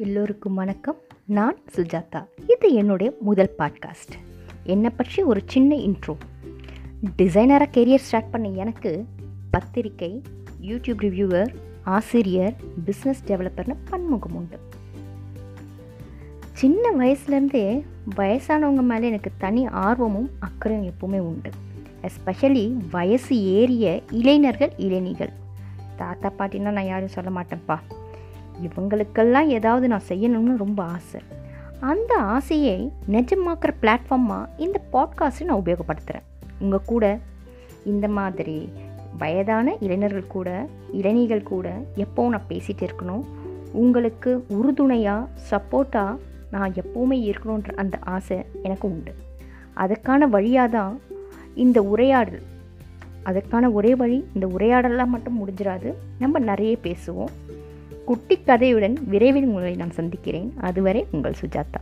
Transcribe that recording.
எல்லோருக்கும் வணக்கம். நான் சுஜாதா. இது என்னுடைய முதல் பாட்காஸ்ட் என்னை பற்றி ஒரு சின்ன இன்ட்ரோ டிசைனராக கெரியர் ஸ்டார்ட் பண்ண எனக்கு பத்திரிக்கை யூடியூப் ரிவ்யூவர் ஆசிரியர் பிஸ்னஸ் டெவலப்பர்னு பன்முகம் உண்டு. சின்ன வயசுலேருந்தே வயசானவங்க மேலே எனக்கு தனி ஆர்வமும் அக்கறையும் எப்பவுமே உண்டு. எஸ்பெஷலி வயசு ஏறிய இளைஞர்கள் இளைஞர்கள் தாத்தா பாட்டின்னா நான் யாரும் சொல்ல மாட்டேன்ப்பா. இவங்களுக்கெல்லாம் ஏதாவது நான் செய்யணும்னு ரொம்ப ஆசை. அந்த ஆசையை நிஜமாக்குற பிளாட்ஃபார்மாக இந்த பாட்காஸ்ட்டை நான் உபயோகப்படுத்துகிறேன் உங்கள் கூட இந்த மாதிரி வயதான இளைஞர்கள் கூட இளைஞர்கள் கூட எப்போவும் நான் பேசிகிட்டு இருக்கணும். உங்களுக்கு உறுதுணையாக சப்போர்ட்டாக நான் எப்போவுமே இருக்கணுன்ற அந்த ஆசை எனக்கு உண்டு. அதுக்கான வழியாக தான் இந்த உரையாடல். அதுக்கான ஒரே வழி இந்த உரையாடலாம் மட்டும் முடிஞ்சிடாது நம்ம நிறைய பேசுவோம். குட்டி கதையுடன் விரைவில் உங்களை நான் சந்திக்கிறேன். அதுவரை உங்கள் சுஜாதா.